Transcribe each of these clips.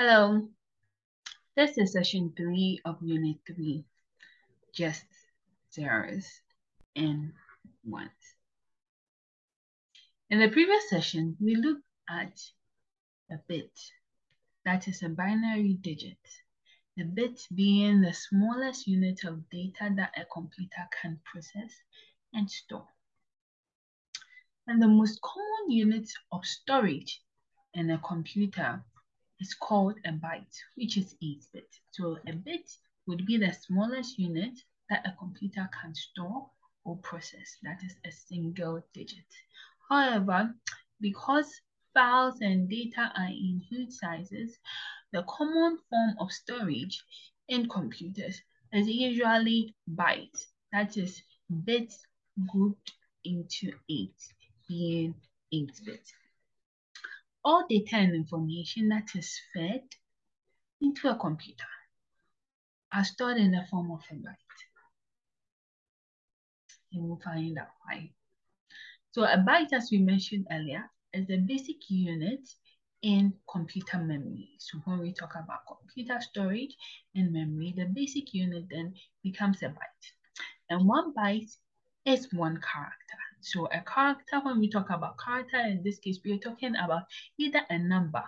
Hello, this is session 3 of Unit 3, just zeros and ones. In the previous session, we looked at a bit, that is a binary digit, the bit being the smallest unit of data that a computer can process and store. And the most common unit of storage in a computer is called a byte, which is 8-bit. So a bit would be the smallest unit that a computer can store or process. That is a single digit. However, because files and data are in huge sizes, the common form of storage in computers is usually bytes. That is bits grouped into 8, being 8-bit all data and information that is fed into a computer are stored in the form of a byte. And we'll find out why. So a byte, as we mentioned earlier, is the basic unit in computer memory. So when we talk about computer storage and memory, the basic unit then becomes a byte. And one byte is one character. So a character, when we talk about character, in this case, we are talking about either a number,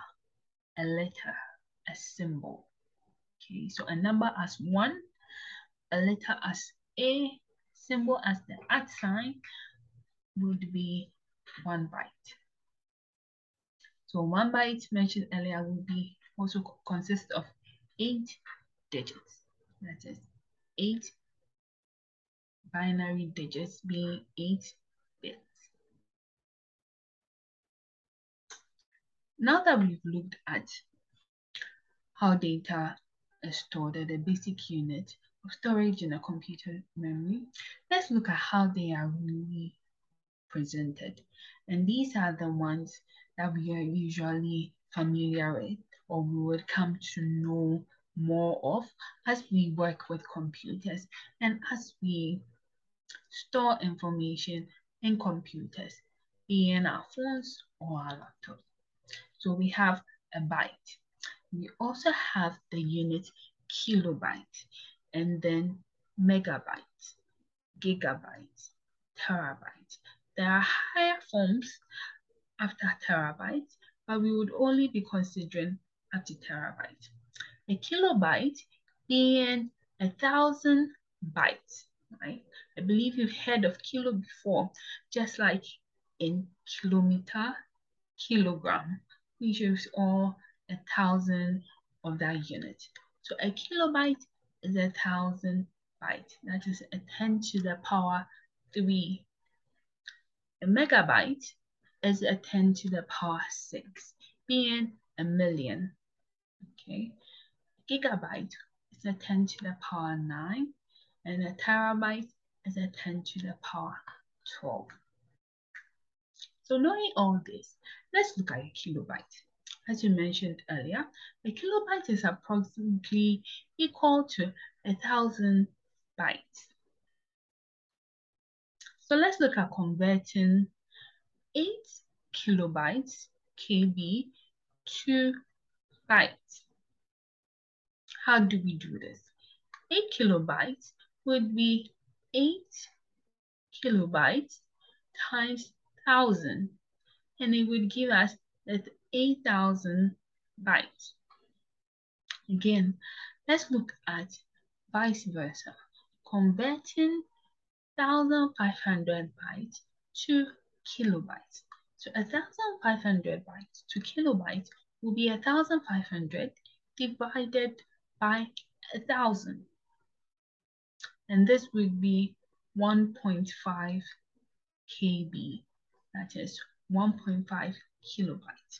a letter, a symbol. Okay, so a number as one, a letter as a, symbol as the at sign would be one byte. So one byte mentioned earlier would be also consist of eight digits. That is eight binary digits being eight Now that we've looked at how data is stored at the basic unit of storage in a computer memory, let's look at how they are really presented. And these are the ones that we are usually familiar with or we would come to know more of as we work with computers and as we store information in computers, be in our phones or our laptops. So we have a byte. We also have the unit kilobyte and then megabyte, gigabyte, terabyte. There are higher forms after terabyte, but we would only be considering up to terabyte. A kilobyte being a thousand bytes, right? I believe you've heard of kilo before, just like in kilometer, kilogram which is all a thousand of that unit. So a kilobyte is a thousand byte. That is a 10 to the power 3. A megabyte is a 10 to the power 6, being a million. Okay. A gigabyte is a 10 to the power 9, and a terabyte is a 10 to the power 12. So knowing all this, let's look at a kilobyte. As you mentioned earlier, a kilobyte is approximately equal to a thousand bytes. So let's look at converting 8 kilobytes, KB, to bytes. How do we do this? 8 kilobytes would be 8 kilobytes times 1000 and it would give us that 8,000 bytes. Again, let's look at vice versa, converting 1,500 bytes to kilobytes. So 1,500 bytes to kilobytes will be 1,500 divided by 1,000. And this would be 1.5 KB, that is 1.5 kilobytes.